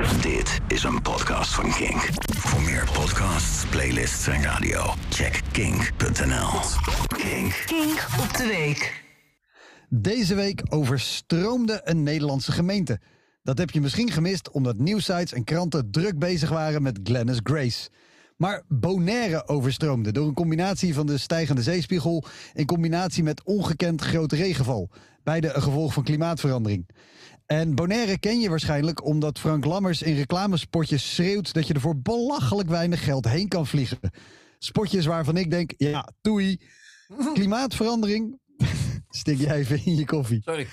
Dit is een podcast van Kink. Voor meer podcasts, playlists en radio, check kink.nl. Kink. Kink op de week. Deze week overstroomde een Nederlandse gemeente. Dat heb je misschien gemist omdat nieuwsites en kranten druk bezig waren met Glennis Grace. Maar Bonaire overstroomde door een combinatie van de stijgende zeespiegel in combinatie met ongekend grote regenval. Beide een gevolg van klimaatverandering. En Bonaire ken je waarschijnlijk omdat Frank Lammers in reclamespotjes schreeuwt dat je er voor belachelijk weinig geld heen kan vliegen. Spotjes waarvan ik denk, ja, toei. Klimaatverandering. Stik jij even in je koffie. Sorry.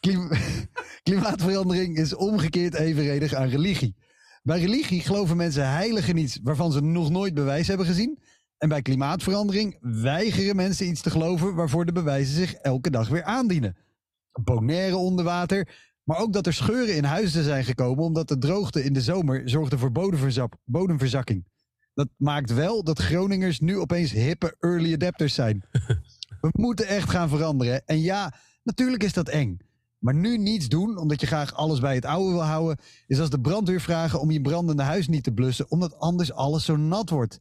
Klim- Klimaatverandering is omgekeerd evenredig aan religie. Bij religie geloven mensen heilig in iets waarvan ze nog nooit bewijs hebben gezien. En bij klimaatverandering weigeren mensen iets te geloven waarvoor de bewijzen zich elke dag weer aandienen. Bonaire onder water, maar ook dat er scheuren in huizen zijn gekomen omdat de droogte in de zomer zorgde voor bodemverzak- bodemverzakking. Dat maakt wel dat Groningers nu opeens hippe early adapters zijn. We moeten echt gaan veranderen. En ja, natuurlijk is dat eng. Maar nu niets doen, omdat je graag alles bij het oude wil houden, is als de brandweer vragen om je brandende huis niet te blussen, omdat anders alles zo nat wordt.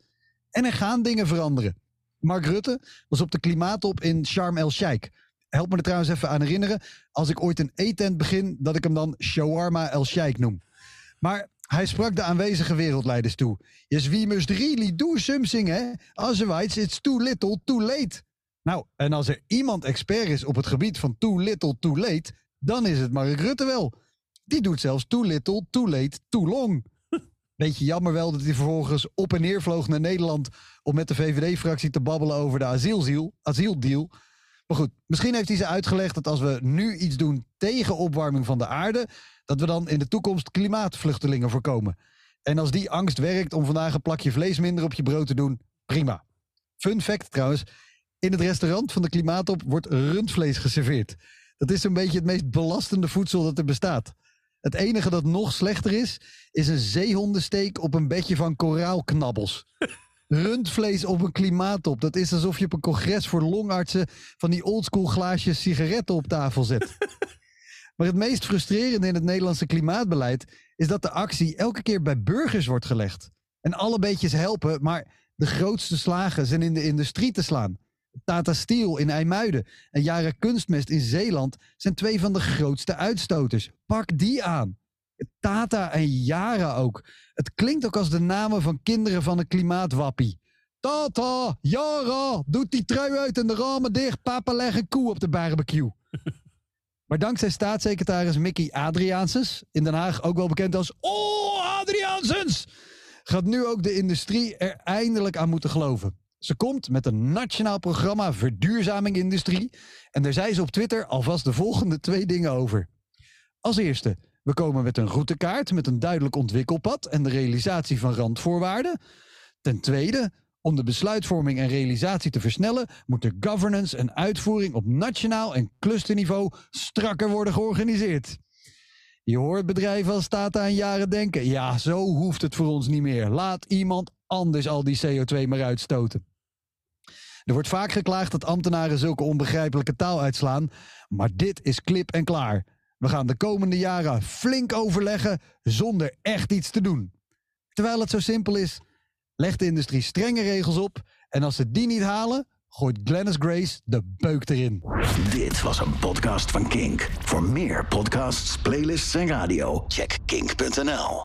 En er gaan dingen veranderen. Mark Rutte was op de klimaattop in Sharm el-Sheikh. Help me er trouwens even aan herinneren, als ik ooit een eetent begin, dat ik hem dan Shawarma el-Sheikh noem. Maar hij sprak de aanwezige wereldleiders toe. Yes, we must really do something, hè? Otherwise it's too little, too late. Nou, en als er iemand expert is op het gebied van too little, too late, dan is het Mark Rutte wel. Die doet zelfs too little, too late, too long. Beetje jammer wel dat hij vervolgens op en neer vloog naar Nederland om met de VVD-fractie te babbelen over de asieldeal. Maar goed, misschien heeft hij ze uitgelegd dat als we nu iets doen tegen opwarming van de aarde, dat we dan in de toekomst klimaatvluchtelingen voorkomen. En als die angst werkt om vandaag een plakje vlees minder op je brood te doen, prima. Fun fact trouwens, in het restaurant van de klimaattop wordt rundvlees geserveerd. Dat is zo'n beetje het meest belastende voedsel dat er bestaat. Het enige dat nog slechter is, is een zeehondensteek op een bedje van koraalknabbels. Rundvlees op een klimaattop. Dat is alsof je op een congres voor longartsen van die oldschool glaasjes sigaretten op tafel zet. Maar het meest frustrerende in het Nederlandse klimaatbeleid is dat de actie elke keer bij burgers wordt gelegd. En alle beetjes helpen, maar de grootste slagen zijn in de industrie te slaan. Tata Steel in IJmuiden en Jaren Kunstmest in Zeeland zijn twee van de grootste uitstoters. Pak die aan. Tata en Jara ook. Het klinkt ook als de namen van kinderen van een klimaatwappie. Tata, Jara, doet die trui uit en de ramen dicht. Papa leg een koe op de barbecue. Maar dankzij staatssecretaris Mickey Adriaansens, in Den Haag ook wel bekend als Oh Adriaansens, gaat nu ook de industrie er eindelijk aan moeten geloven. Ze komt met een nationaal programma Verduurzaming Industrie en daar zei ze op Twitter alvast de volgende twee dingen over. Als eerste, we komen met een routekaart met een duidelijk ontwikkelpad en de realisatie van randvoorwaarden. Ten tweede, om de besluitvorming en realisatie te versnellen, moet de governance en uitvoering op nationaal en clusterniveau strakker worden georganiseerd. Je hoort bedrijven als Tata en Jaren denken, ja, zo hoeft het voor ons niet meer. Laat iemand anders al die CO2 maar uitstoten. Er wordt vaak geklaagd dat ambtenaren zulke onbegrijpelijke taal uitslaan, maar dit is klip en klaar. We gaan de komende jaren flink overleggen zonder echt iets te doen. Terwijl het zo simpel is, legt de industrie strenge regels op en als ze die niet halen, gooit Glennis Grace de beuk erin. Dit was een podcast van Kink. Voor meer podcasts, playlists en radio, check kink.nl.